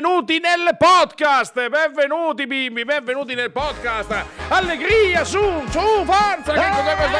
benvenuti nel podcast, benvenuti bimbi, benvenuti nel podcast. Allegria, su, su, forza, che cos'è questa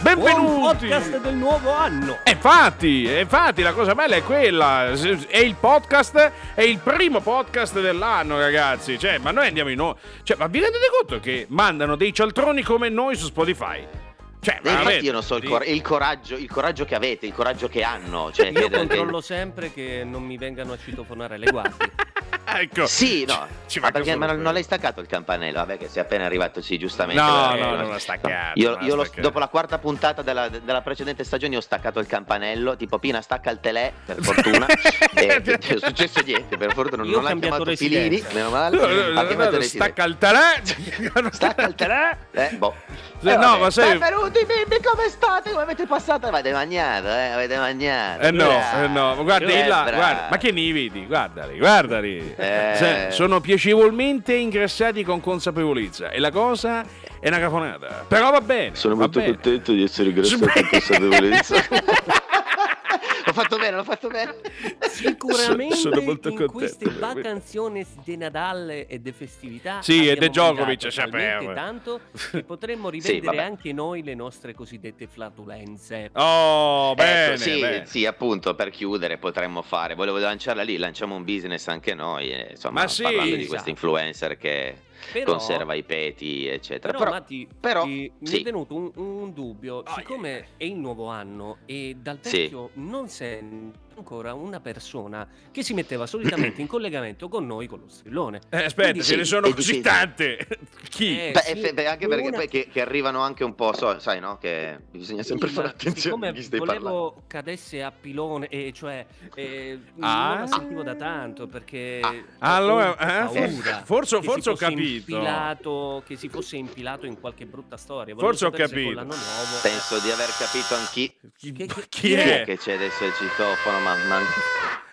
Benvenuti! Buon podcast del nuovo anno! Infatti, infatti la cosa bella è quella, è il podcast, è il primo podcast dell'anno ragazzi, cioè, ma noi andiamo in... O- cioè, ma vi rendete conto che mandano dei cialtroni come noi su Spotify? Cioè, E infatti io non so il, cor- il coraggio, il coraggio che avete, il coraggio che hanno. Cioè, Io che- controllo sempre che non mi vengano a citofonare le guardie. Ecco. Sì, no, Ci ma manca perché solo ma non, non l'hai staccato il campanello? Vabbè, che sei appena arrivato, sì, giustamente. No, perché- no, non l'ho staccato. Io, non io staccato. dopo la quarta puntata della, della precedente stagione ho staccato il campanello, tipo Pina stacca il telè, per fortuna. e non è successo niente, per fortuna non ha cambiato chiamato Filini, meno male. No, no, ha chiamato no, stacca il telè. Stacca il telè. Eh, boh. Sì, Eh, no, ma sai- Benvenuti bimbi, come state? Come avete passato? Avete mangiato, eh? Avete mangiato. Eh no, eh no, ma guarda Eh, là, guarda, ma che ne vedi? Guardali, guardali. Eh. Se- Sono piacevolmente ingrassati con consapevolezza e la cosa è una cafonata. Però va bene. Sono va molto bene. contento di essere ingrassato in consapevolezza. l'ho fatto bene, l'ho fatto bene. Sicuramente Sono molto in contento, queste vacanzoni di Natale e di festività Sì, e De Djokovic, talmente tanto che potremmo Sì, rivedere vabbè. anche noi le nostre cosiddette flatulenze. Oh, bene, Ecco, sì, bene. sì, appunto, per chiudere potremmo fare. Volevo lanciarla lì, lanciamo un business anche noi, insomma, Ma sì, parlando di esatto. questo influencer che Però, conserva i peti, eccetera. però, Però, Matti, però, ti- mi sì. è venuto un, un dubbio, Ah, siccome è il nuovo anno e dal Sì. vecchio non sento ancora una persona che si metteva solitamente in collegamento con noi con lo strillone. Eh, aspetta, Quindi ce sì, ne sono è così tante. Chi? Eh, Beh, sì, beh, anche perché una- poi che, che arrivano anche un po', so- sai, no? Che bisogna sempre Sì, fare attenzione siccome a chi stai volevo parlando. cadesse a pilone, e cioè eh, Ah. non la sentivo da tanto perché Ah. ho Allora, eh, paura forse- forse ho capito. infilato- che si fosse impilato in qualche brutta storia. Volevo Forse ho capito. nuovo Penso di aver capito anch'io Chi, che- chi chi è? che c'è adesso il citofono, ma, ma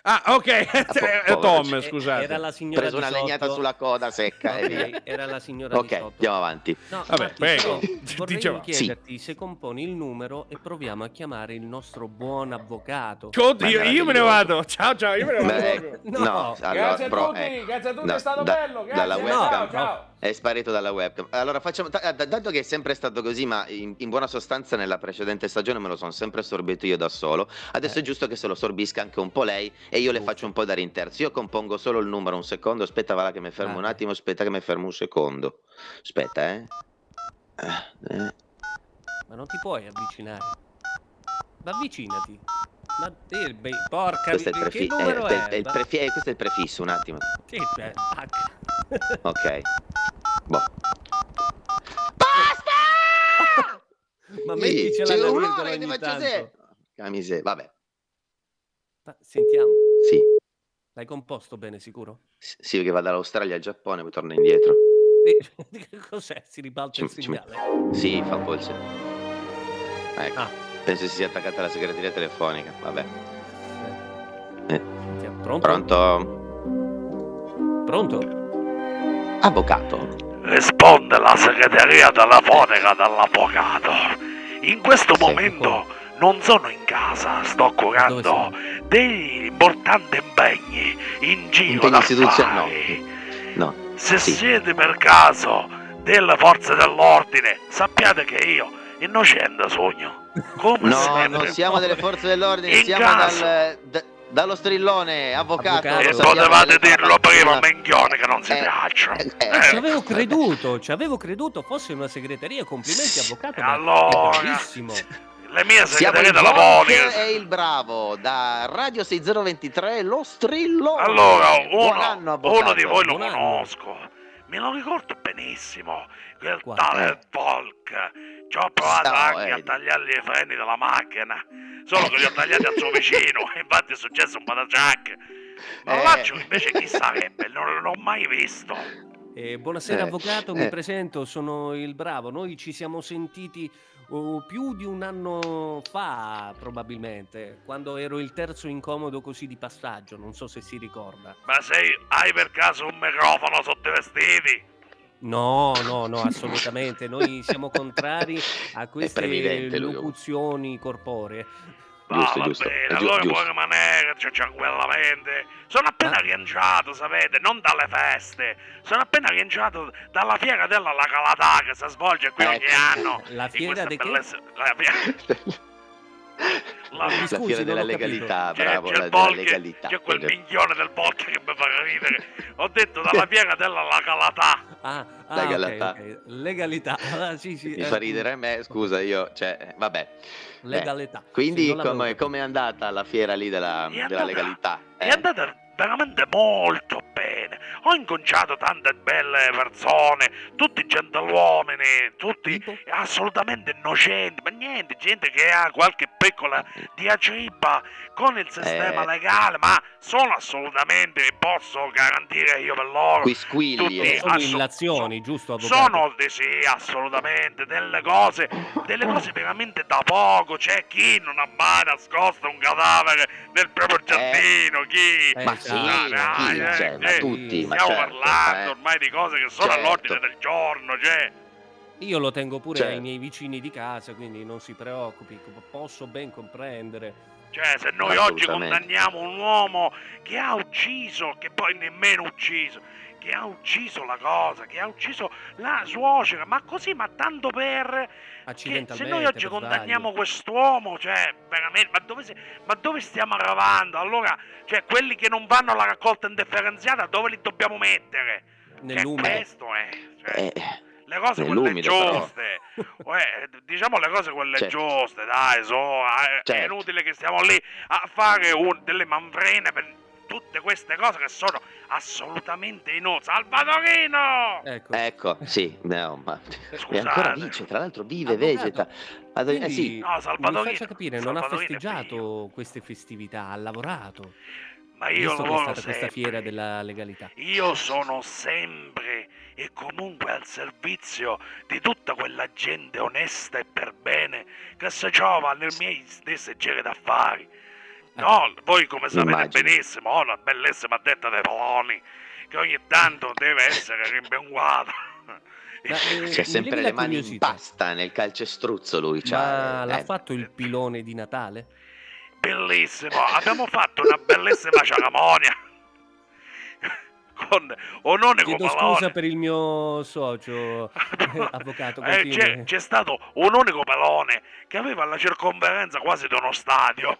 Ah, ok. Eh, povero Tom, Eh, scusate. Era la ha signora preso una legnata sulla coda secca e via. Ok, era la signora di Ok, andiamo avanti. No, Vabbè, Matti, prego. Vorrei Diceva. chiederti se componi il numero e proviamo a chiamare il nostro buon avvocato. Oddio, io me ne vado. Ciao, ciao, io me ne vado. Beh. No, no, allora, grazie a bro, tutti, eh, grazie a tutti, da- è stato da- bello. Grazie. dalla No, webcam. Ciao, ciao. È sparito dalla webcam. Allora facciamo. Dato che è sempre stato così, ma in, in buona sostanza nella precedente stagione me lo sono sempre assorbito io da solo. Adesso Eh. è giusto che se lo sorbisca anche un po' lei e io le Ok. faccio un po' da rinterzo. Io compongo solo il numero un secondo. Aspetta, va là che mi fermo un Ah. attimo. Aspetta che mi fermo un secondo. Aspetta, eh. Eh, eh. Ma non ti puoi avvicinare. Ma avvicinati. Ma eh, beh, porca Questo è il, prefi- eh, numero il- è? il prefi- eh, questo è il prefisso, un attimo. Che c'è? H. Ok. Boh. Ma Sì, metticela c'è la un virgola rumore che miseria. Vabbè, Ma sentiamo. sì. L'hai composto bene, sicuro? S- Sì, perché va dall'Australia al Giappone, poi torna indietro. Eh, Cos'è? Si ribalta il Ci- ci- segnale. Sì, fa un po' il se- Ecco. Ah. Penso si sia attaccata alla segreteria telefonica. Vabbè. Eh. Pronto? Pronto? Pronto? Avvocato. Risponde la segreteria telefonica dell'avvocato. In questo momento non sono in casa, sto curando degli importanti impegni in giro Impegni istituzionali, d'affari. No. Se Sì. siete per caso delle forze dell'ordine, sappiate che io, innocente sogno. Come No, sempre. non siamo delle forze dell'ordine, In siamo caso. dal, da- dallo strillone, avvocato. Avvocato. E sappiamo potevate dirlo prima, menchione, che non si Eh, piacciono. eh, eh, Eh, Ci avevo creduto, ci avevo creduto fosse una segreteria. Complimenti, avvocato. E allora? bravissimo. Le mie segreterie Bronx telefoniche. e il Bravo da Radio 6023 lo strillone. Allora, Buon anno, uno, avvocato. uno di voi lo conosco. Me lo ricordo benissimo. Quel Qua- tale eh. Volk. Ci ho provato No, anche eh. a tagliargli i freni della macchina. Solo che li ho tagliati al suo vicino. Infatti è successo un pataciac. Ma Eh. l'altro invece chi sarebbe? Non l'ho mai visto. Eh, buonasera Eh, avvocato, eh. mi presento, sono il Bravo. Noi ci siamo sentiti oh, più di un anno fa, probabilmente, quando ero il terzo incomodo così di passaggio, non so se si ricorda. Ma sei, hai per caso un microfono sotto i vestiti? No, no, no, assolutamente. Noi siamo contrari a queste locuzioni corporee. giusto, Ah, giusto, va giusto. bene, allora puoi giusto. rimanere cioè, tranquillamente. Sono appena Ah. rientrato, sapete, non dalle feste. Sono appena rientrato dalla fiera della La Calatà che si svolge qui ogni Ecco. anno. La fiera questa di che? bellezza- La fiera... La, La scusi, fiera non della legalità, c'è, bravo, c'è la vodka, legalità. c'è quel minchione del vodka che mi fa ridere. Ho detto dalla fiera della La Calatà. Ah, ah, legalità. ok. Legalità. Ah, sì, sì, Mi eh, fa ridere a me, scusa, io, cioè, eh, vabbè. Legalità. Quindi Sì, come è andata la fiera lì della, È della andata- legalità? È eh? andata veramente molto bene. Ho incontrato tante belle persone, tutti gentiluomini, tutti Tipo? assolutamente innocenti, ma niente, gente che ha qualche piccola diatriba con il sistema Eh. legale, ma sono assolutamente, posso garantire io per loro, Quisquigli. tutti eh. Sono illazioni, giusto, avvocato? Sono eh, sì, assolutamente delle cose, delle cose veramente da poco. C'è chi non ha mai nascosto un cadavere nel proprio giardino, chi Eh, Ma sì, dai, chi? eh, Cioè, ma eh, tutti, ma Stiamo certo, parlando eh. ormai di cose che sono Certo. all'ordine del giorno, cioè. Io lo tengo pure Certo. ai miei vicini di casa, quindi non si preoccupi, posso ben comprendere. Cioè, se noi oggi condanniamo un uomo che ha ucciso, che poi nemmeno ucciso, che ha ucciso la cosa, che ha ucciso la suocera, ma così, ma tanto per... Se noi oggi condanniamo sbaglio. quest'uomo, cioè, veramente, ma dove, si- ma dove stiamo arrivando? Allora, cioè, quelli che non vanno alla raccolta indifferenziata, dove li dobbiamo mettere? Nel Cioè, lume. questo è. Cioè, Eh, le cose quelle nell'umido, giuste, Uè, diciamo le cose quelle Certo. giuste, dai, so, eh, è Certo. inutile che stiamo lì a fare un- delle manfrine per tutte queste cose che sono assolutamente inutili. Salvatorino! Ecco. ecco, sì, no, ma e Scusate. ancora vive, tra l'altro vive, Avvocato, vegeta. Do- eh Quindi sì, No, mi Salvatorino, faccia capire, non ha festeggiato queste festività, ha lavorato, Ma io visto che è lavoro stata questa sempre. fiera della legalità. Io sono sempre e comunque al servizio di tutta quella gente onesta e per bene che si trova nelle mie stesse gire d'affari. No, voi come sapete Immagino. benissimo, ho una bellissima detta dei poloni che ogni tanto deve essere rimbenguata. Ma, eh, c'è sempre le la mani in pasta nel calcestruzzo lui, cioè, Ma l'ha eh, fatto il pilone di Natale? Bellissimo, abbiamo fatto una bellissima cerimonia con Onone Chiedo Copalone. scusa per il mio socio, eh, avvocato, Eh, c'è, c'è stato un unico pelone che aveva la circonferenza quasi di uno stadio.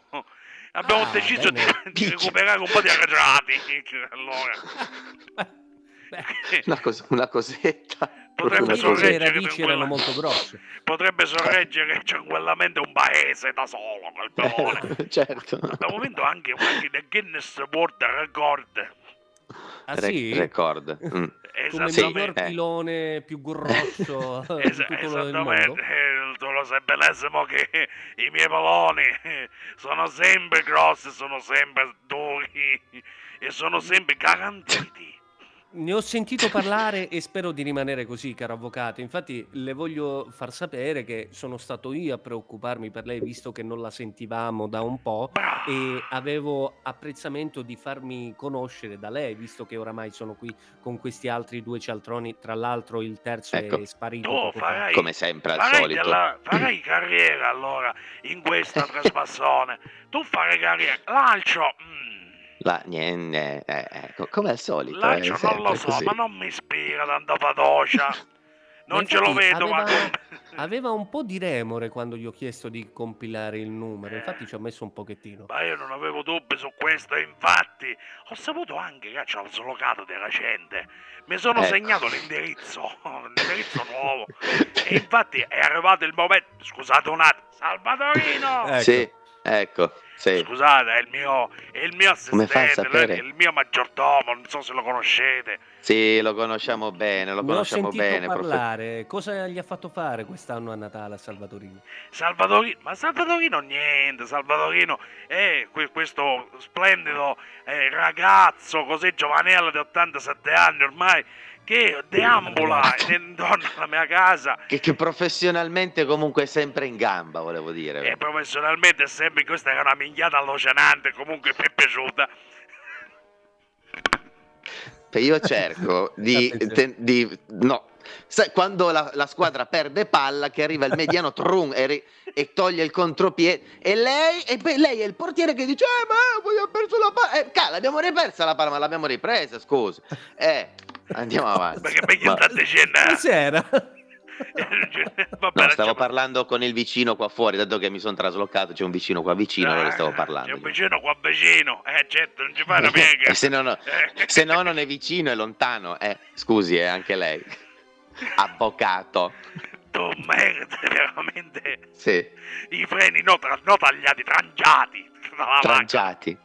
Abbiamo Ah, deciso di, di recuperare un po' di arretrati. Allora, Beh, una, cos- una cosetta. Potrebbe sorreggere radici erano tranquilla- molto grosse. potrebbe sorreggere tranquillamente un paese da solo quel pelone. certo. Abbiamo vinto anche qualche del Guinness World Record. Ah Re- sì? record. Mm. Come il miglior eh. pilone più grosso di Es- tutto il mondo? Eh, tu lo sai benissimo che i miei palloni eh, sono sempre grossi, sono sempre duri e sono sempre garantiti. Ne ho sentito parlare e spero di rimanere così, caro avvocato. Infatti, le voglio far sapere che sono stato io a preoccuparmi per lei, visto che non la sentivamo da un po', e avevo apprezzamento di farmi conoscere da lei, visto che oramai sono qui con questi altri due cialtroni. Tra l'altro, il terzo Ecco. è sparito. Tu farai, Come sempre al farai, solito. della- farai carriera allora in questa trasmissione. Tu farai carriera. L'altro, mm, La, niente, eh, eh, co- come al solito. l'altro eh, non lo so, così. ma non mi ispira tanta fiducia. Ma Non ce lo infatti vedo, ma aveva- Aveva un po' di remore quando gli ho chiesto di compilare il numero, infatti ci ho messo un pochettino. Ma io non avevo dubbi su questo, e infatti ho saputo anche che c'è il slogato di recente. Mi sono Ecco. segnato l'indirizzo, l'indirizzo nuovo. E infatti è arrivato il momento. Scusate un attimo, Salvatorino! Ecco. Sì, ecco, sì. Scusate, è il mio, è il mio Come fa a assistente, sapere? il mio maggiordomo, non so se lo conoscete. Sì, lo conosciamo bene, lo Ne ho conosciamo sentito bene. profe- parlare. Cosa gli ha fatto fare quest'anno a Natale a Salvatorini? Salvatorino, ma Salvatorino niente, Salvatorino è que- questo splendido eh, ragazzo così giovanello di 87 anni ormai che deambula intorno alla mia casa Che, che professionalmente comunque è sempre in gamba, volevo dire. e professionalmente è sempre questa è una minchiata allucinante comunque mi è piaciuta io cerco di, te- di- no. Sai, quando la, la squadra perde palla, che arriva il mediano trum e, ri- e toglie il contropiede, e lei, e lei è il portiere che dice: Eh, ma ho perso la palla. Eh, ca, l'abbiamo ripersa la palla, ma l'abbiamo ripresa. Scusa, eh, andiamo avanti. Perché gli Ma- sta dicendo? eh? Cos'era? Va No, stavo parlando con il vicino qua fuori, dato che mi sono traslocato, c'è un vicino qua vicino, allora stavo Ah, parlando. C'è un vicino qua vicino. Eh, certo, non ci fa una piega. E se no, no, Eh. se no non è vicino, è lontano. Eh, scusi, è anche lei. Avvocato. Tu merda, veramente. Sì, I freni no, tra- no tagliati, macchina. tranciati.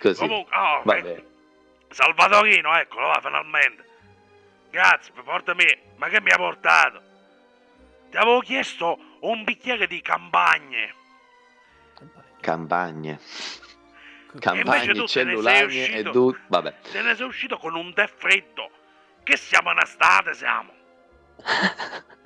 Così. Comunque, oh, Va eh, bene. Salvatorino, eccolo là, finalmente. Grazie, portami. Ma che mi ha portato? Ti avevo chiesto un bicchiere di campagne. Campagne. Campagne, cellulari e du... Vabbè. Se ne sei uscito con un tè freddo. Che siamo in estate, siamo.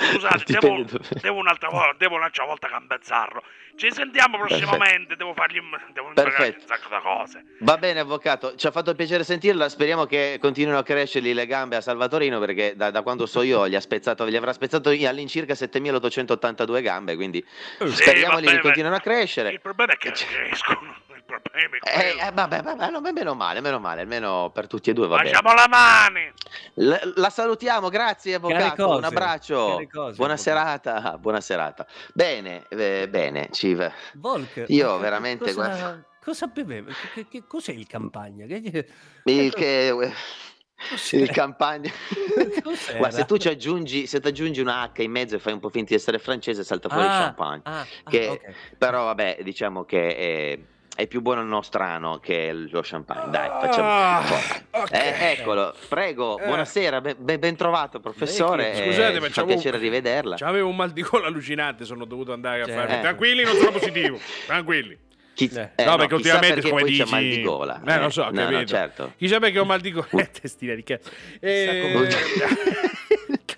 Scusate, devo, devo un'altra volta, devo un'altra volta cambezzarlo. Ci sentiamo prossimamente, devo fargli devo Perfetto. un sacco di cose. Va bene, avvocato. Ci ha fatto piacere sentirla. Speriamo che continuino a crescergli le gambe a Salvatorino perché da, da quando so io gli, ha spezzato, gli avrà spezzato all'incirca 7882 gambe. Quindi Sì, speriamo che continuino a crescere. Il problema è che crescono. Il problema è Eh, eh, vabbè, vabbè, no, meno male, meno male, almeno per tutti e due va bene. Facciamo la mani. L- la salutiamo, grazie avvocato, cose, un abbraccio. cose, buona avvocato. serata, buona serata. Bene, eh, bene, ci va. Volk, Io veramente, Cosa, guarda- cosa beveva? Che, che- cos'è il campagna? Che, Il, che, il cos'era? campagna. Guarda, se tu ci aggiungi, se ti aggiungi una H in mezzo e fai un po' finta di essere francese, salta fuori il Ah, champagne. ah, ah, Che- ok. Però vabbè, diciamo che è, è più buono il nostrano che lo champagne. Dai, facciamo. Ah, ok. Eh, eccolo, prego, Eh. buonasera, ben, ben- trovato professore. Eh, Scusate, mi ma fa piacere rivederla. C'avevo un mal di gola allucinante, sono dovuto andare a Cioè, farmi. eh. Tranquilli, non sono positivo. Tranquilli. Chi- Eh. eh, no, perché chissà ultimamente perché come dici... c'è mal di gola. Eh, lo so, no, no, certo. Chissà perché ho mal di gola. Eh, testina di cazzo. Eh...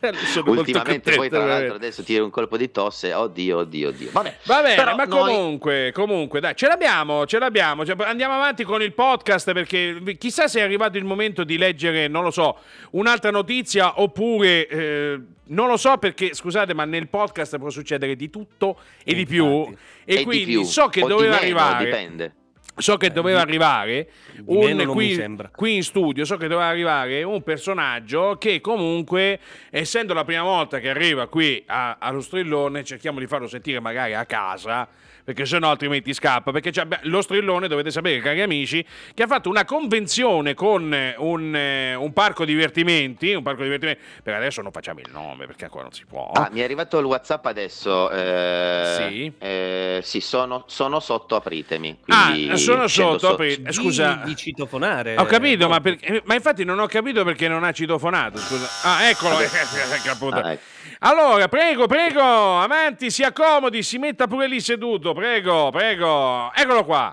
Ultimamente poi tra l'altro adesso tiro un colpo di tosse, oddio, oddio, oddio. Vabbè, Va bene, Però ma noi- comunque, comunque, dai, ce l'abbiamo, ce l'abbiamo. Cioè, andiamo avanti con il podcast perché chissà se è arrivato il momento di leggere, non lo so, un'altra notizia oppure eh, non lo so perché, scusate, ma nel podcast può succedere di tutto e di più. Infatti. E, di quindi più, so che o doveva meno, arrivare. Dipende. So che Eh, doveva arrivare un, qui, qui in studio, so che doveva arrivare un personaggio che comunque, essendo la prima volta che arriva qui a- allo strillone, cerchiamo di farlo sentire magari a casa, perché sennò altrimenti scappa, perché c'è- beh, lo strillone, dovete sapere cari amici, che ha fatto una convenzione con eh, un, eh, un parco divertimenti, un parco divertimenti, per adesso non facciamo il nome perché ancora non si può. Ah, mi è arrivato il WhatsApp adesso. eh, Sì? eh, sì, sono, sono sotto, apritemi. Ah, sono sotto, apri- Eh, scusa. Di, di citofonare. Ho capito, ma, Volk. perché- ma infatti non ho capito perché non ha citofonato. Scusa. Ah, eccolo. Eh. Ah, ecco. Allora, prego, prego, avanti, si accomodi, si metta pure lì seduto, prego, prego. Eccolo qua.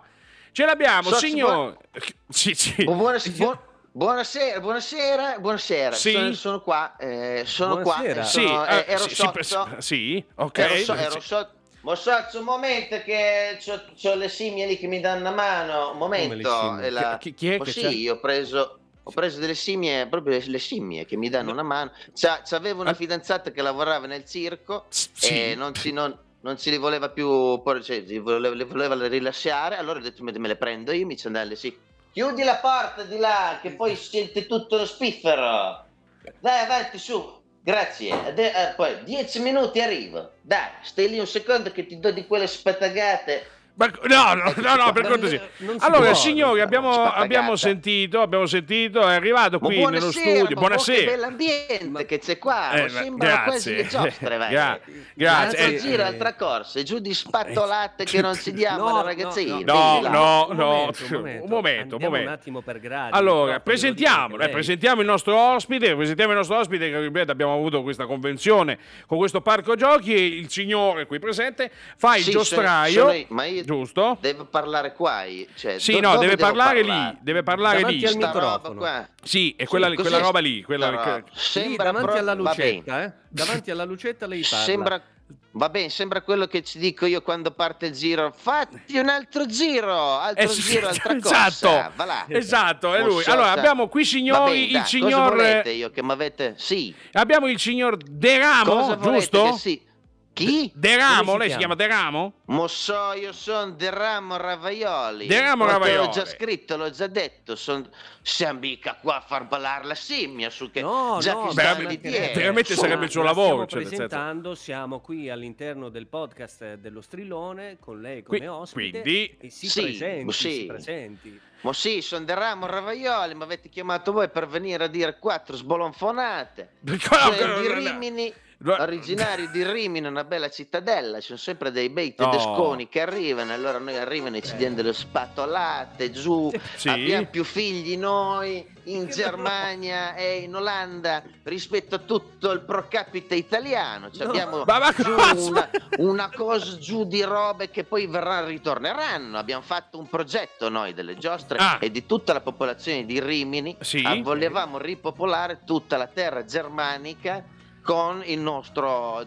Ce l'abbiamo, So- signor. Sì, sì. Bu- buonas- buon- buonasera, buonasera, buonasera. Sì? Sono, sono qua, eh, sono Buonasera. qua. eh, Sì, sono- eh, eh, ero sì, sotto. sì, ok. Ero, so- ero sotto. Ma sotto, un momento che c'ho, c'ho le scimmie lì che mi danno una mano. Un momento. la- Chi- chi è Oh, che sì, c'è? io ho preso. Ho preso delle scimmie, proprio le- scimmie che mi danno una mano. C'ha- c'avevo una Ah. fidanzata che lavorava nel circo sì. e non si, non, non si li voleva più, cioè, si voleva, le voleva rilasciare. Allora ho detto me, me le prendo io, mi ci andare sì. Chiudi la porta di là, che poi sente tutto lo spiffero. Dai, avanti, su. Grazie. Ade- eh, poi, dieci minuti arrivo. Dai, stai lì un secondo che ti do di quelle spatagate. Ma- no, no, no, no, per cortesia. Allora, può, signori, abbiamo, abbiamo sentito, abbiamo sentito, è arrivato qui nello buonasera, studio. ma Che Buonasera. bell'ambiente che c'è qua. Eh, sembra quasi le giostre, vai. Gra- grazie. Altro Eh, giro, eh, altra corsa, e giù di spattolate che non si diamo No, alle ragazzine. no, no. Un no, momento, un momento, un momento. un attimo per gradi. Allora, no? presentiamolo, eh, presentiamo il nostro ospite, presentiamo il nostro ospite che ripeto abbiamo avuto questa convenzione con questo parco giochi e il signore qui presente fa il Sì, giostraio, sono- sono io, ma io giusto? devo parlare qua. io- Cioè, Sì, do- no, deve parlare parlare? lì, deve parlare Davanti lì. al microfono. qua. Sì, è quella, Sì, quella roba lì, quella roba? che- Lì, Sembra davanti proprio- alla lucetta, eh? Davanti alla lucetta lei parla. Sembra Va bene, sembra quello che ci dico io quando parte il giro. Fatti un altro giro, altro sì, giro, altra esatto, cosa. Esatto, è lui. Allora, abbiamo qui signori, bene, il Cosa signor... volete io che mi avete... Sì. Abbiamo il signor Cosa volete giusto? che sì? Chi? Deramo, Come si lei si chiama chiama? Deramo? Mosso, io sono Deramo Ravaioli. Deramo Ma te Ravaioli. L'ho già scritto, l'ho già detto. Son... Siamo mica qua a far ballare la scimmia su che No, già no, veramente- veramente sarebbe il suo la lavoro, Stiamo cioè, presentando, siamo qui all'interno del podcast dello Strillone con lei come Qui- ospite. quindi- e si Sì, presenti, sì. si presenti. Ma sì, sono Deramo Ravaioli, mi avete chiamato voi per venire a dire quattro sbolonfonate. Cioè, di Rimini, originario di Rimini, una bella cittadella, ci sono sempre dei bei tedesconi che arrivano, allora noi arrivano e ci diamo delle spatolate giù, Sì. abbiamo più figli noi in Germania e in Olanda rispetto a tutto il pro capite italiano, Cioè, No. abbiamo Ma- ma giù cosa? una, una cosa giù di robe che poi verranno, ritorneranno. Abbiamo fatto un progetto noi delle giostre Ah. e di tutta la popolazione di Rimini. Sì. Ah, volevamo ripopolare tutta la terra germanica con il nostro.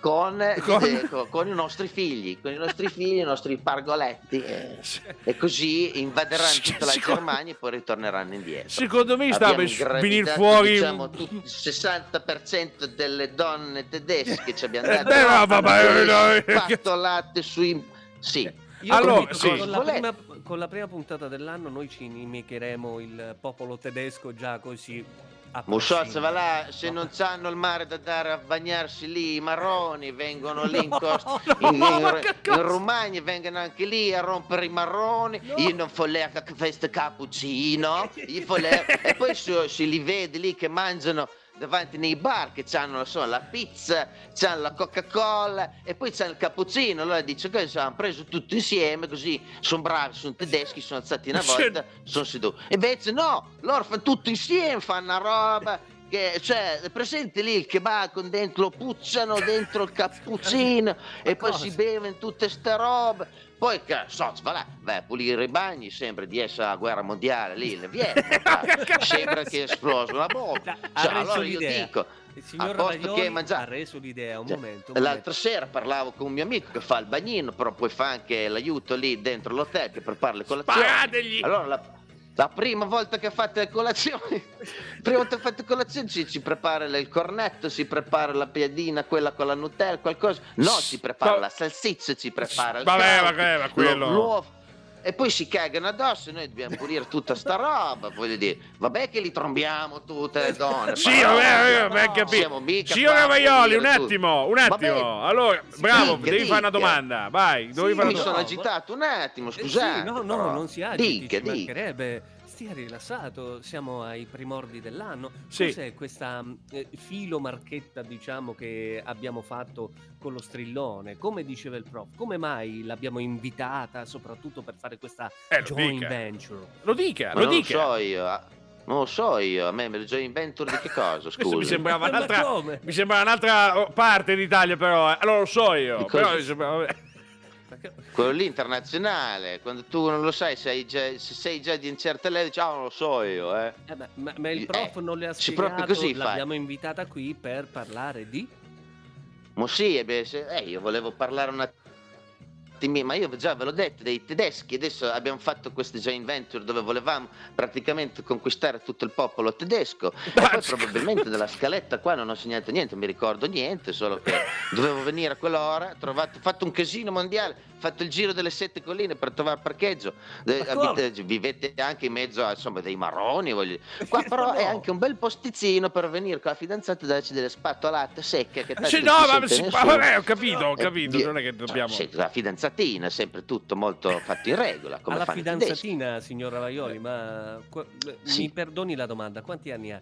Con, Con- con- con i nostri figli, con i nostri figli, i nostri pargoletti, e, e così invaderanno tutta la Secondo- Germania e poi ritorneranno indietro. Secondo me sta per venire fuori... diciamo, tutti- il 60% delle donne tedesche ci abbiamo Eh, dato beh, no, vabbè, no, spatolate sui sì Io Allora, sì. con, la prima, con la prima puntata dell'anno noi ci inimicheremo il popolo tedesco già così a Musozza prescindere. va là, se No. non sanno il mare da dare a bagnarsi lì, i marroni vengono lì in, costa, no, in, in- in? Romagna, vengono anche lì a rompere i marroni, No. io non che questo cappuccino, e poi se, se li vedi lì che mangiano davanti nei bar che hanno la pizza, c'hanno la Coca-Cola e poi c'hanno il cappuccino, allora dice che ci hanno preso tutto insieme così sono bravi, sono tedeschi, sono alzati una volta, sono seduti. Invece no, loro fanno tutto insieme, fanno una roba che, cioè, presente lì il kebab con dentro, puzzano dentro il cappuccino e poi si bevono tutte ste robe. Poi che so, va là, vai a pulire i bagni, sembra di essere alla guerra mondiale lì, le viene, sembra che esplosa una bomba. Cioè, allora io dico, Il signor a posto Ravaioli che mangiare- ha reso l'idea, un cioè, momento. un L'altra momento. sera parlavo con un mio amico che fa il bagnino, però poi fa anche l'aiuto lì dentro l'hotel che prepara le colazioni. Sparategli! Allora la, la prima volta che fate le colazioni, prima volta che fate colazione ci, ci prepara il cornetto, si prepara la piadina, quella con la Nutella, qualcosa. No, ci prepara Ma- la salsiccia, ci prepara il Vabbè, vabbè, ma quello- lo- l'uovo. E poi si cagano addosso e noi dobbiamo pulire tutta sta roba, voglio dire. Vabbè che li trombiamo tutte le donne. Sì, vabbè, vabbè, no, vabbè, capito. Signor Ravaioli, un attimo, un Vabbè. attimo. Allora, bravo, Dica, devi fare una domanda. Vai, devi Sì, fare Mi una sono agitato un attimo, Eh sì, scusate. no, no, però. non si agiti, Dica, ci dica. mancherebbe. Stia rilassato, siamo ai primordi dell'anno. Sì. Cos'è questa mh, eh, filo marchetta, diciamo, che abbiamo fatto con lo strillone? Come diceva il prof, come mai l'abbiamo invitata soprattutto per fare questa Eh, lo joint dica. venture? Lo dica, Ma lo non dica. lo so io. ah, Non lo so io, a me lo joint venture di che cosa, Questo mi sembrava un'altra, mi sembrava un'altra parte d'Italia, però. eh. Allora lo so io. Di cosa? Però mi sembrava- Quello lì internazionale, quando tu non lo sai, sei già, se sei già di un certo livello, dici, ah, non lo so io, eh. eh beh, ma, ma il Eh, prof non le ha spiegato, così fai. l'abbiamo invitata qui per parlare di... Ma sì, eh, beh, se- eh, io volevo parlare un attimino, ma io già ve l'ho detto, dei tedeschi, adesso abbiamo fatto queste joint venture dove volevamo praticamente conquistare tutto il popolo tedesco e poi probabilmente della scaletta qua non ho segnato niente, mi ricordo niente, solo che dovevo venire a quell'ora, ho trovato, fatto un casino mondiale, ho fatto il giro delle sette colline per trovare parcheggio, come? abite- vivete anche in mezzo a insomma, dei marroni, voglio qua però No. è anche un bel posticino per venire con la fidanzata e darci delle spatolate secche che non no, ma nessuno. vabbè, ho capito, ho Eh, capito. via- Non è che dobbiamo. Sì, la fidanzatina, sempre tutto molto fatto in regola. Come Alla fidanzatina, signor Ravaioli, ma qua- Sì. mi perdoni la domanda, quanti anni ha?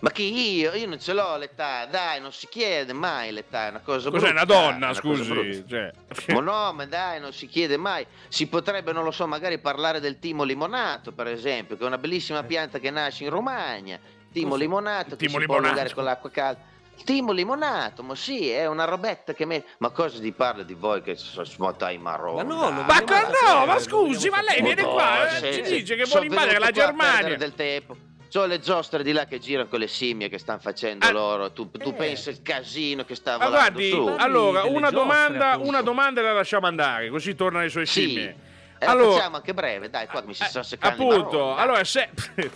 Ma chi io? Io non ce l'ho l'età, dai, non si chiede mai l'età, è una cosa Cos'è brutta. una donna, cosa scusi? Cioè. Ma no, ma dai, non si chiede mai. Si potrebbe, non lo so, magari parlare del timo limonato, per esempio, che è una bellissima pianta che nasce in Romagna. Timo Cos'è? limonato, che Timo si può limonato. allungare con l'acqua calda. Timo limonato, ma sì, è una robetta che me... Ma cosa ti parla di voi che sono smotai marroni? Ma no, lo Ma co- no, ma scusi, ma lei viene qua, eh, ci dice che sono vuole invadere la Germania. del tempo. c'ho le giostre di là che girano con le scimmie che stanno facendo Ah, loro. Tu, tu eh. pensi il casino che sta Ma volando guardi, su? Parli allora, una giostre, domanda, appunto. una domanda la lasciamo andare, così torna alle sue Sì. scimmie. E la Allora- facciamo anche breve, dai, qua mi si Eh, sta seccando appunto, allora se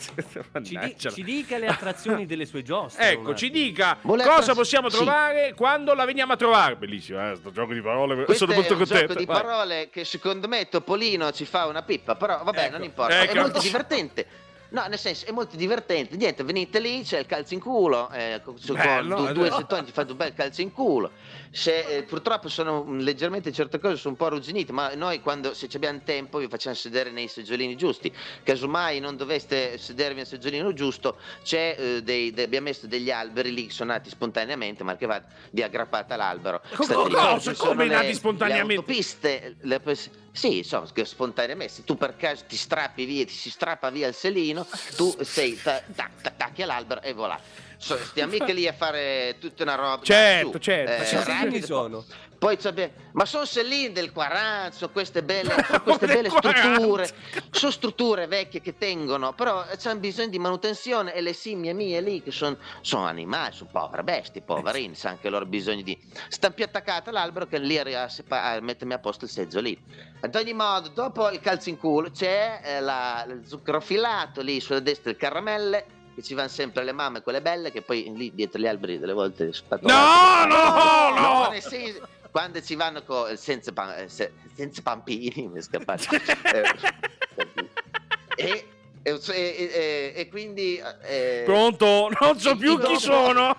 Ci, di- ci dica le attrazioni delle sue giostre. Ecco, ci dica Vuole cosa possiamo sì. trovare quando la veniamo a trovare. Bellissimo, eh, sto gioco di parole. Questo Sono molto è un contento. gioco di Vai. parole che secondo me Topolino ci fa una pippa, però vabbè, Ecco, non importa, ecco. è molto divertente. No, nel senso, è molto divertente. Niente, venite lì, c'è il calcio in culo, eh, Bello, due, due eh. gettoni ti fate un bel calcio in culo. Se, eh, purtroppo sono mm, leggermente certe cose, sono un po' arrugginite, ma noi quando, se abbiamo tempo, vi facciamo sedere nei seggiolini giusti. Casomai non doveste sedervi nel seggiolino giusto, c'è eh, dei, de- abbiamo messo degli alberi lì che sono nati spontaneamente, ma che va, vi aggrappate all'albero. Co- State lì, cosa? ci sono Come le- nati spontaneamente? Le autopiste, le- sì, insomma, spontaneamente, se tu per caso ti strappi via, ti si strappa via il selino, tu sei, ta- ta- ta- tacchi all'albero e voilà. So, stiamo mica lì a fare tutta una roba. Certo, su, certo. Ma Eh, che rapido, segni sono? Poi c'abbiamo- ma sono selline del 40, sono queste belle, queste belle 40. strutture, sono strutture vecchie che tengono, però hanno bisogno di manutenzione e le scimmie mie lì che sono, sono animali, sono povere bestie, poverini, sanno anche loro bisogno di... Stanno più attaccate all'albero che lì a, sepa- a mettermi a posto il seggio lì. Ad ogni modo, dopo il calzo in culo c'è eh, la- il zucchero filato, lì sulla destra il caramelle, che ci vanno sempre le mamme, quelle belle, che poi lì dietro gli alberi delle volte spatolate. No, no, no! senso, quando ci vanno co- senza, pa- eh, se- senza pampini, mi è scappato. Eh, e, e- e- e- quindi eh, Pronto? Non so più chi sono.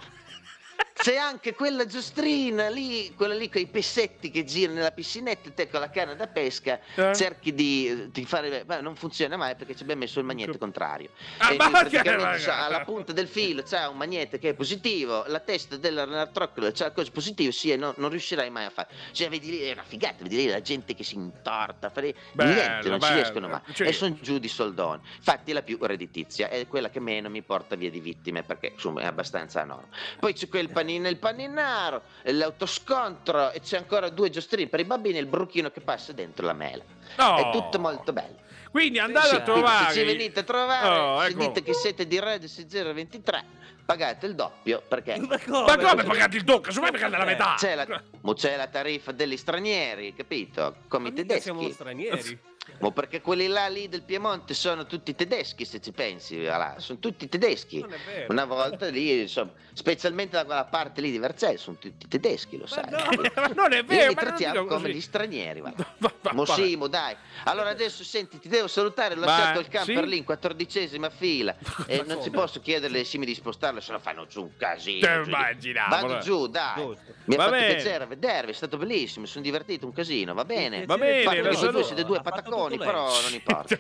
C'è anche quella giostrina lì, quella lì con i pessetti che girano nella piscinetta, e te con la canna da pesca Eh? cerchi di, di fare, ma non funziona mai perché ci abbiamo messo il magnete contrario. Ah, E ma praticamente c'ha- alla punta del filo c'è un magnete che è positivo, la testa dell'artrocolo c'ha cose positive, sì, e no- non riuscirai mai a fare. Cioè, vedi lì, è una figata, vedi lì la gente che si intorta, fare... Bello, niente, non ci bello. riescono mai. Cioè- E sono giù di soldoni. Infatti la più redditizia è quella che meno mi porta via di vittime perché insomma è abbastanza enorme. Poi c'è quel panino il paninaro, l'autoscontro e c'è ancora due giostrini per i bambini e il bruchino che passa dentro la mela. No. È tutto molto bello. Quindi andate Sì, a trovare. Se ci venite a trovare, Oh, ecco. dite che siete di Redis 023, pagate il doppio perché Ma come? Ma come pagate il doppio? Su me pagate la metà. c'è la, mo c'è la tariffa degli stranieri, capito? Come Ma i mica siamo tedeschi. stranieri. Ma perché quelli là lì del Piemonte sono tutti tedeschi, se ci pensi, voilà, sono tutti tedeschi. Non è vero. Una volta lì, insomma, specialmente da quella parte lì di Vercelli, sono tutti tedeschi, lo sai. no, Ma non è vero, li ma trattiamo dico come così. gli stranieri, va. Va- va- Mo vabbè. sì, mo dai. Allora adesso senti, ti devo salutare, ho Ma- lasciato il camper sì? lì in quattordicesima fila e Ma non ci posso chiedere alle scimmie di spostarlo, se no fanno giù un casino. Te immaginavo, Vado allora. giù, dai. Giusto. Mi ha fatto bene. piacere vedervi, è stato bellissimo, mi sono divertito un casino, va bene. Va bene, Fatto la che voi saluto. due siete due pataconi, però non importa.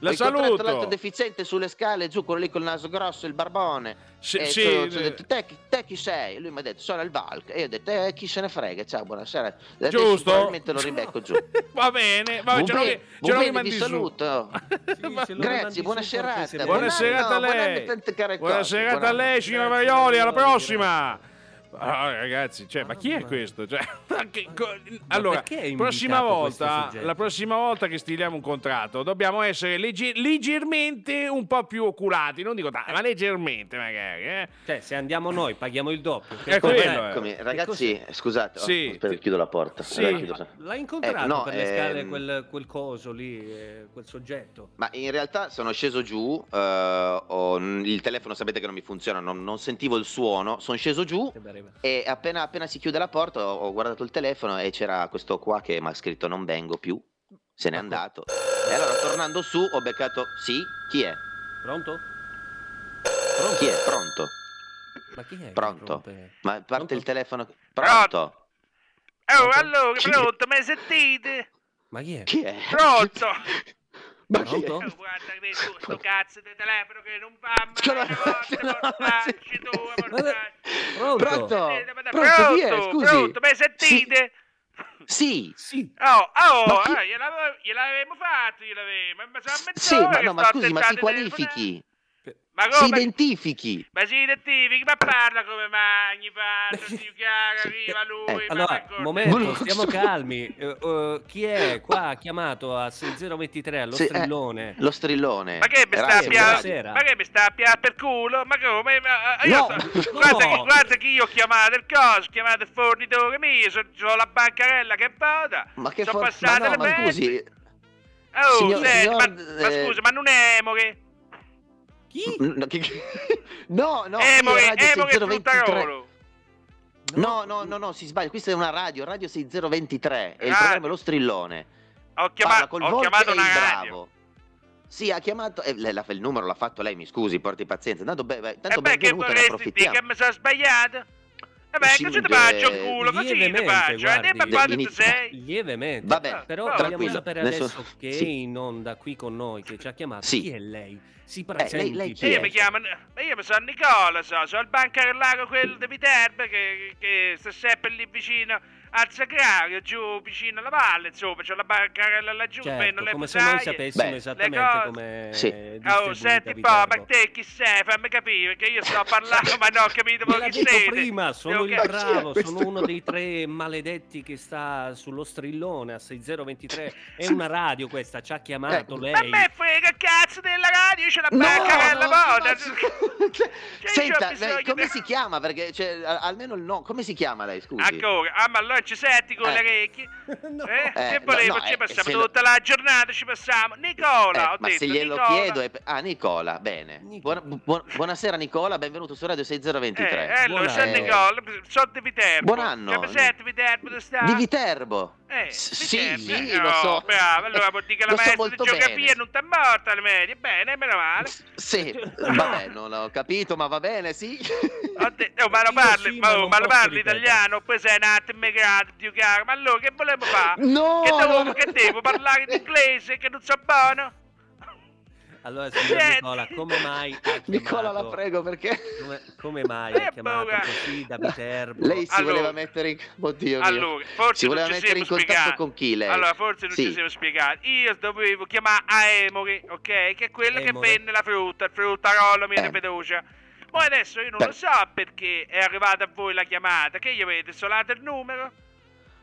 La Ho incontrato l'altro saluto. deficiente sulle scale giù, quello lì col naso grosso, il barbone. Sì, e sì, ho- ho detto, te, chi- te chi sei? E lui mi ha detto, sono il Valk. E io ho detto, eh, chi se ne frega, ciao, buonasera. Adesso Giusto? probabilmente lo ribecco giù. Va bene, va bene, ce lo rimandi vi su. saluto. Sì, Grazie, buona serata. Buona Buon serata a lei. Buona serata a lei, signora Marioli, alla prossima. Ah, ragazzi, cioè, ma chi è questo? Cioè, che co- allora, prossima volta, la prossima volta che stiliamo un contratto, dobbiamo essere legge- leggermente un po' più oculati, non dico tanto, ma leggermente magari, eh? Cioè, se andiamo noi, paghiamo il doppio. È cos'è? quello, eh. Eccomi, ragazzi, scusate, oh, Sì. aspetta, chiudo la porta. Sì. Allora, chiudo- L'hai incontrato Ecco, no, per le scale ehm, quel, quel coso lì, eh, quel soggetto? Ma in realtà sono sceso giù, eh, ho- il telefono sapete che non mi funziona, non, non sentivo il suono, sono sceso giù E appena, appena si chiude la porta ho, ho guardato il telefono e c'era questo qua che mi ha scritto non vengo più, se n'è Ecco. andato. E allora tornando su ho beccato, sì, chi è? Pronto? Chi è? Pronto? Ma chi è? Pronto? Ma parte Pronto? il telefono? Pronto? Oh, allora, Chi- pronto, mi sentite? Ma chi è? Chi è? Pronto? Ma chi è? Guarda che tu, sto cazzo di telefono che non va mai, no, forse, no, mortacci tu, mortacci. Pronto? Pronto? Ma- Pronto, chi è? Pronto, Scusi. pronto, mi sentite? Sì, Sì. Oh, oh, Ma chi- ah, gliel'avevo, gliel'avevamo fatto, gliel'avevamo, ma sono sì, ma che no, ma scusi, ma si di telefonare. Ma Si come? identifichi. Ma si identifichi, ma parla come magni, parla, si chiara, arriva lui, Eh, ma Allora, momento, stiamo calmi. Eh, eh, chi è qua ha chiamato a 6023 allo Sì, eh, strillone? Lo strillone. Ma che mi sta a buonasera. Ma che mi sta a piare per culo? Ma come? Ma, eh, io No, so- no. guarda, che, guarda che io ho chiamato il coso, ho chiamato il fornitore mio, so, so la bancarella che vota. Ma che Sono for- passate ma no, le ma scusi, Oh, Signor- senti, signor, ma, ma eh, scusa, ma non è Emore? Chi? no, che- no, no, Emore, Emore 6023. Fruttarolo. No, no, no, no, si sbaglia. Questa è una radio, Radio 6023 e il programma è Lo Strillone. Ho, Parla chiama- col ho chiamato una radio. Bravo. Sì, ha chiamato eh, l'ha- il numero l'ha fatto lei, mi scusi, porti pazienza. Tanto, beh, beh, E tanto beh, che vorresti dire approfittiamo. che mi sono sbagliato? E beh, Sì, così ti eh, faccio il culo, così ti faccio. E quanto ti Inizia- sei. Lievemente. Vabbè, Però oh, vogliamo tranquillo, sapere adesso che sì. è in onda qui con noi, che ci ha chiamato. Sì. Chi è lei? Si lei- presenti. lei chi E è? io mi chiamo, ma io mi sono Nicola, so, sono il bancarellago quello di Viterbo che, che sta sempre lì vicino al Sacrario, giù vicino alla valle, insomma, c'è la bancarella laggiù, Certo, vengono le come se noi sapessimo Beh, esattamente come Sì. Oh, senti un po', ma te chi sei? Fammi capire, che io sto parlando, ma non ho capito l'ha chi detto siete. prima, sono Devo il bravo, sono uno dei tre maledetti che sta sullo strillone a 6023. È una radio questa, ci ha chiamato Eh, lei. Ma a me frega cazzo della radio, c'è la No, bancarella no, moda. ma- Senta, c'ho bisogno lei come di- si chiama? Perché cioè, almeno il no, come si chiama lei, scusi? Ancora, ah ma allora ci senti con Eh. le orecchie? No. Eh? Eh, che no, volevo? no, ci eh, passiamo se lo- tutta la giornata, ci passiamo. Nicola, Eh, ho ma detto se glielo Nicola. chiedo è... Ah, Nicola, bene. Nicola. Buona- bu- buonasera Nicola, benvenuto su Radio Eh, 6023. eh, allora, sono anno. Nicola, sono di Viterbo. Buon anno. Che mi senti Viterbo dove sta? Di Viterbo. Eh, S- Viterbo, sì, eh, lo so. Bravo, allora vuol dire che la Lo so maestra di geografia bene. non ti è morta alle medie. Bene, meno male. Sì, vabbè, non ho capito, ma va bene, sì. Oh, ma lo parli, sì, ma, ma oh, ma lo parli italiano, poi sei nato immigrato, Dio caro. Ma allora che volevo fare? No, che, devo, no, che devo parlare in inglese, che non so buono? Allora, signor Senti. Nicola, come mai ha Nicola, la chiamato- prego, perché Come, come mai Eh, ha chiamato così da Viterbo? lei si Allora. voleva mettere in... Oddio mio. Allora, forse si non voleva ci mettere in siamo contatto spiegati. con chi lei? Allora, forse non Sì. ci siamo spiegati. Io dovevo chiamare a ok? Che è quello che Emory. vende la frutta, il fruttarolo mio Eh. fiducia. Poi adesso io non Beh. lo so perché è arrivata a voi la chiamata. Che io avete solato il numero?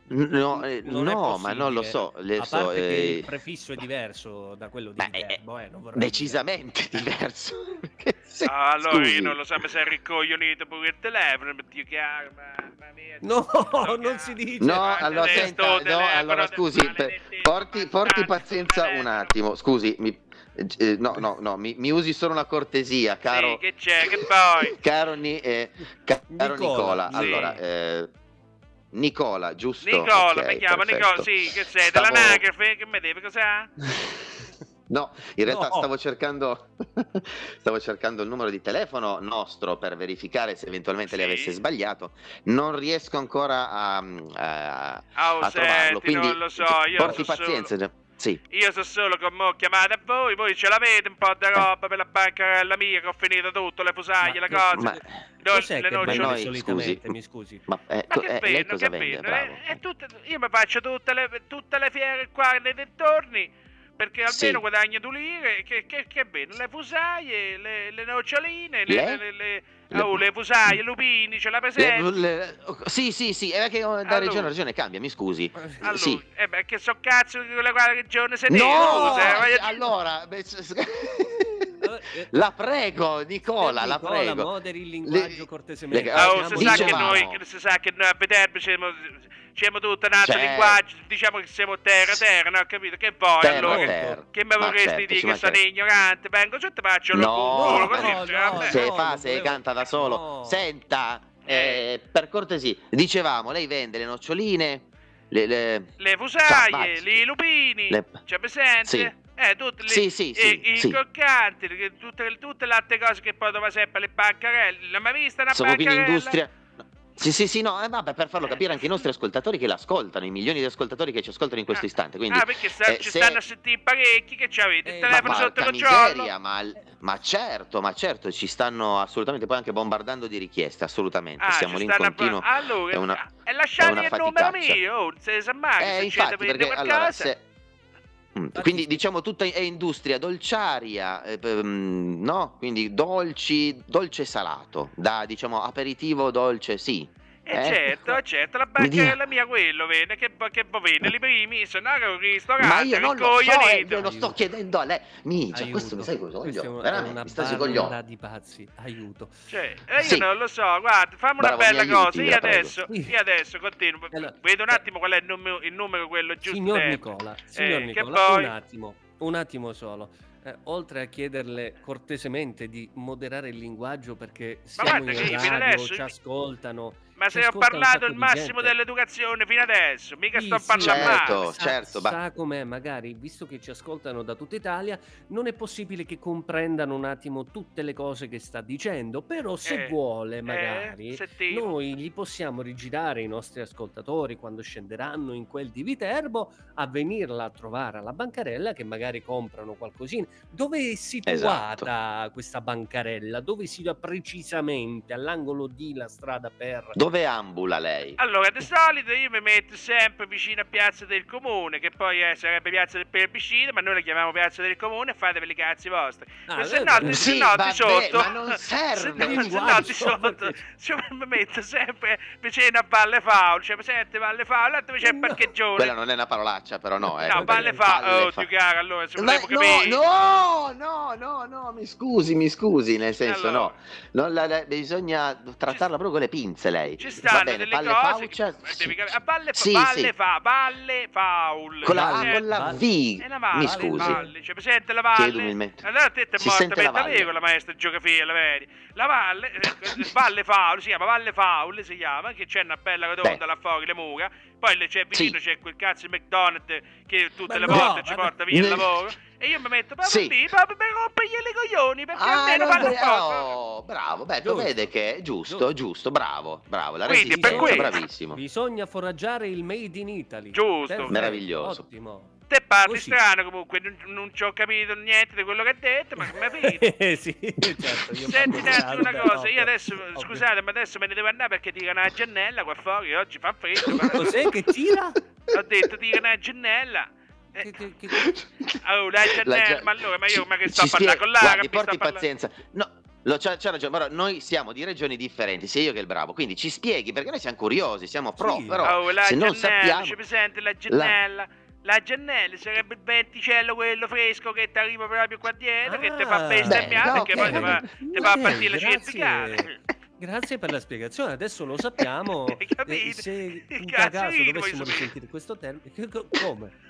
No, eh, no ma non lo so. Le A so eh, il prefisso è diverso da quello di Beh, eh, Viterbo, eh, non vorrei decisamente diverso. Perché se- Ah, allora scusi. io non lo so, mi sei ricoglionito pure il telefono, ma Dio chiaro, mamma mia. No, non si dice. No, Ma allora senta, no, allora scusi, porti, porti pazienza un attimo, scusi, mi, eh, no, no, no, mi, mi usi solo una cortesia, caro, Sì, che c'è, che poi? caro, Ni- eh, caro Nicola, Nicola, sì. allora, eh, Nicola, giusto? Nicola, Ok, mi chiamo perfetto. Nicola, sì, che sei? Stavo- Dell'anagrafe, che mi deve, cos'è? No, in realtà No. stavo cercando stavo cercando il numero di telefono nostro per verificare se eventualmente le Sì. avesse sbagliato. Non riesco ancora a, a, Oh, a senti, trovarlo, quindi non lo so, io porti pazienza. solo- Sì. Io so solo che ho chiamato a voi, voi ce l'avete un po' di roba per la bancarella mia che ho finito tutto, le fusaglie, Ma le cose. Ma, No, le noi, solitamente, scusi. mi scusi? ma, eh, Ma che eh, bello, cosa che bello. Eh, eh, io mi faccio tutte le, tutte le fiere qua nei dintorni perché almeno Sì. guadagno due lire. Che, che, che bene, le fusaie, le, le noccioline, le, Le? le, le, Le- oh, le fusaie, lupini, ce la Le- presente? le- sì, sì, sì, è che da Allora. regione a regione cambia, mi scusi. Allora, sì. eh beh, che so cazzo di quella quale regione sei te, No! eh, voglio- allora, beh, Eh, la prego, Nicola, la Nicola, prego. moderi il linguaggio Le- cortesemente. le- Oh, si sa, che noi, si sa che noi a Viterbo siamo, siamo tutto un altro Certo. linguaggio, diciamo che siamo terra, terra, no? Capito? Che vuoi Terra, allora? terra. Che mi Ma vorresti certo, dire che sono mancherebbe. ignorante? Vengo e ti faccio lo No, culo, no, così, no, cioè, vabbè. se no, fa, non se canta da solo. no. Senta, eh, per cortesia, dicevamo, lei vende le noccioline, le... le- Le Cioè, fusaie, i lupini, Le- c'è presente? Sì. Eh, tutte le, Sì, sì, e- sì, i sì. croccanti, tutte, tutte le altre cose che poi trova sempre le bancarelle. L'hai mai vista una Sono qui in bancarella? industria... Sì, sì, sì, no, eh, vabbè, per farlo capire anche ai nostri ascoltatori che l'ascoltano, i milioni di ascoltatori che ci ascoltano in questo Ah. istante. Quindi, Ah, perché sta- eh, ci se- stanno a sentire parecchi che ci avete il Eh, ma telefono sotto miseria, ma, ma certo, ma certo, ci stanno assolutamente poi anche bombardando di richieste, assolutamente. Ah, Siamo lì in stanno a- continuo. Allora, è una- e lasciate il numero faticaccia. mio, oh, se sa mai, Eh, se infatti, perché allora, se, Quindi diciamo tutta è industria dolciaria, eh, mm, no? Quindi dolci, dolce salato, da diciamo aperitivo dolce, sì. E Eh? certo, certo, la bancarella mia quello, vede, che, che può vendere i primi, se no che un ristorante, Ma io non lo so, eh, glielo sto chiedendo a lei. Aiuto. questo mi sai cosa voglio? una- Veramente, una mi sta sui coglioni. di pazzi, aiuto. Cioè, e io Sì. non lo so, guarda, fammi una Bravo, bella mi aiuti, cosa. Io adesso, io adesso continuo. Allora, Vedo un attimo qual è il numero, il numero quello giusto. Signor dentro. Nicola, signor Eh, Nicola, poi- un attimo, un attimo solo. Eh, oltre a chiederle cortesemente di moderare il linguaggio perché siamo guarda in radio, adesso- ci ascoltano. Ma se ho parlato il massimo gente. dell'educazione fino adesso, mica Sì, sto sì, parlando certo. male. sa, certo, ma- sa com'è, magari, visto che ci ascoltano da tutta Italia, non è possibile che comprendano un attimo tutte le cose che sta dicendo, però se Eh, vuole magari... Eh. Noi gli possiamo rigirare i nostri ascoltatori quando scenderanno in quel di Viterbo a venirla a trovare alla bancarella che magari comprano qualcosina. Dove è situata questa bancarella? Dove si trova precisamente? All'angolo di la strada per... Dove ambula lei? Allora, di solito io mi metto sempre vicino a Piazza del Comune, che poi eh, sarebbe Piazza del Perpiscino, ma noi la chiamiamo Piazza del Comune e fatevi i cazzi vostri. Ah, Ma se no, di- Sì, se no, vabbè, sotto, ma non se serve. no, se no, Linguaggio, di sotto, perché- cioè, mi metto sempre vicino a Valle Faul, cioè, senti Valle Faul, là dove c'è il No. parcheggione. Quella non è una parolaccia, però no. eh. No, Valle Palle Faul, oh, fa- più caro, allora, se Ma no, no, no, no, no, mi scusi, mi scusi, nel senso Allora. no, non la- la- bisogna trattarla proprio con le pinze lei. Ci stanno bene, delle palle cose faucia, che, sì. devi capire. a Valle, Sì, Valle sì. Fa, Valle Faul. Con la, ah, con la. V, È una valle, mi scusi. Valle, cioè, presente la valle? Allora te te morta, la con la maestra di geografia, la vedi? La valle, eh, Valle Faul, si chiama Valle Faul, si chiama, che c'è una bella rotonda là fuori, le mura, poi c'è vicino, Sì. c'è quel cazzo di McDonald's che tutte le no, volte ci porta via il lavoro, e io mi metto proprio Sì. lì, proprio per rompergli i coglioni, perché Ah, almeno ve- cosa. oh, bravo, beh, Giusto. vede che è giusto, Giusto. giusto, bravo, bravo, la Quindi, per questo- bravissimo. Bisogna foraggiare il made in Italy. Giusto. Perfetto, Meraviglioso. Ottimo. Te parli Così. strano comunque, non, non ci ho capito niente di quello che ha detto, ma come? Eh, sì, certo, io Senti una cosa, io adesso, ovvio. scusate, ma adesso me ne devo andare perché tirano la gennella qua fuori, oggi fa freddo. ma- Cos'è che tira? Ho detto tirano la gennella. Eh, Che- che- che- oh, la gennella, gia- ma allora, ma io ci- ma che sto a parlare spiega- con l'ara? Guardi, porti pazienza. No, lo, c'ha, c'ha ragione, però noi siamo di regioni differenti, sia io che il bravo, quindi ci spieghi, perché noi siamo curiosi, siamo pro, Sì. però Oh, la se non gennella, sappiamo... ci presente la gennella? La gennella sarebbe il venticello quello fresco che ti arriva proprio qua dietro, che ti fa Ah. bestemmiare, Beh, perché no, poi ti fa, fa partire la cervicale. Grazie per la spiegazione, adesso lo sappiamo. Hai capito? Eh, se Che in caso dovessimo risentire questo termine, che- co- come?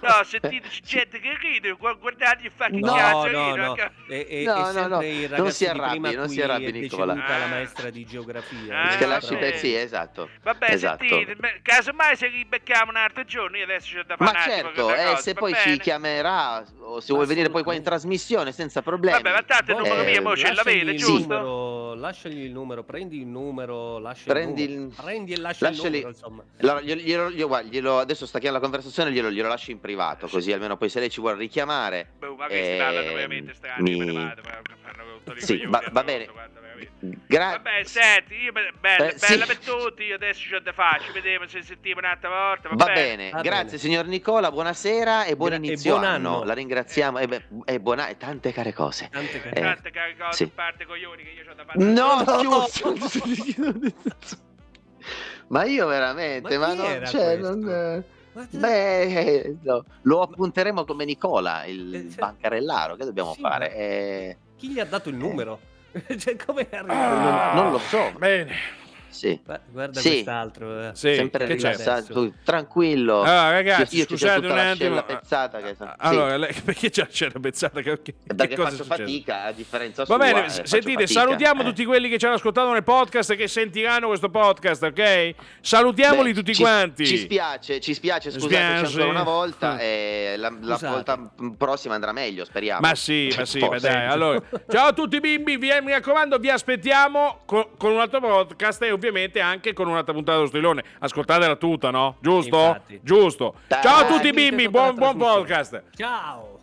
No, c'è gente che ride, gu- guardate e fa che No, cazzo no, ride. no. anche- E, e- No, e no, no, non si arrabbi, non si arrabbi, è Nicola. deceduta la Ah. maestra di geografia. Ah, Che lasci per sì, esatto. Vabbè, esatto. sentite, beh, casomai se ribecchiamo un altro giorno, io adesso c'ho da fare Ma certo, eh, cosa, se poi ci chiamerà o se vuoi venire poi qua in trasmissione senza problemi. Vabbè, ma tanto il numero Eh, mio mo ce lasciagli l'avete, il giusto? numero, lasciagli il numero, prendi il numero, lascia Prendi il numero. il- Prendi e lascia lasciali- il numero, insomma. Allora, glielo, glielo- glielo- adesso sta chiamando la conversazione, glielo, glielo lascio in privato, così almeno poi se lei ci vuole richiamare. Boh, ma che veramente strani, mi- me ne vado, Sì, va, va bene. guarda, veramente. Gra- Vabbè, senti, io be- bella, Eh, bella sì. per tutti, io adesso c'ho da fare, ci vediamo se sentiamo un'altra volta, va, Va bene? bene, Va grazie bene. signor Nicola, buonasera e buon Gra- e inizio buon anno. anno. La ringraziamo e, beh, e buona e tante care cose. Tante cose. Eh, Tante care cose, sì. a parte coglioni che io c'ho da fare. No, No! giusto. Ma io veramente, Ma ma, non, cioè, questo? non, eh, beh, no, lo appunteremo come Nicola, il Eh, cioè- bancarellaro, che dobbiamo Sì, fare? Eh, Chi gli ha dato il numero? cioè, come è Ah, arrivato? non, non lo so, Bene. Sì, Gua- Guarda Sì. quest'altro. eh. Sì, sempre che c'è? rilassato, tu, tranquillo. Ah, ragazzi, Io- io scusate un la attimo. pezzata che- Ah, sì. Allora, lei- perché c'è, c'è una pezzata? Che, che- che perché cosa è faccio fatica a differenza Va sua. bene, eh, sentite, fatica, salutiamo eh. tutti quelli che ci hanno ascoltato nel podcast e che sentiranno questo podcast, ok? Salutiamoli Beh, tutti ci- quanti. Ci spiace, ci spiace, scusateci ancora una volta. E la, la volta prossima andrà meglio, speriamo. Ma sì, ma sì, ma dai. Allora, ciao a tutti bimbi, vi, mi raccomando, vi aspettiamo co- con un altro podcast e ovviamente anche con un'altra puntata dello strilone. Ascoltatela tutta, no? Giusto? Infatti. Giusto. Ciao a tutti bimbi, buon, buon podcast. Ciao.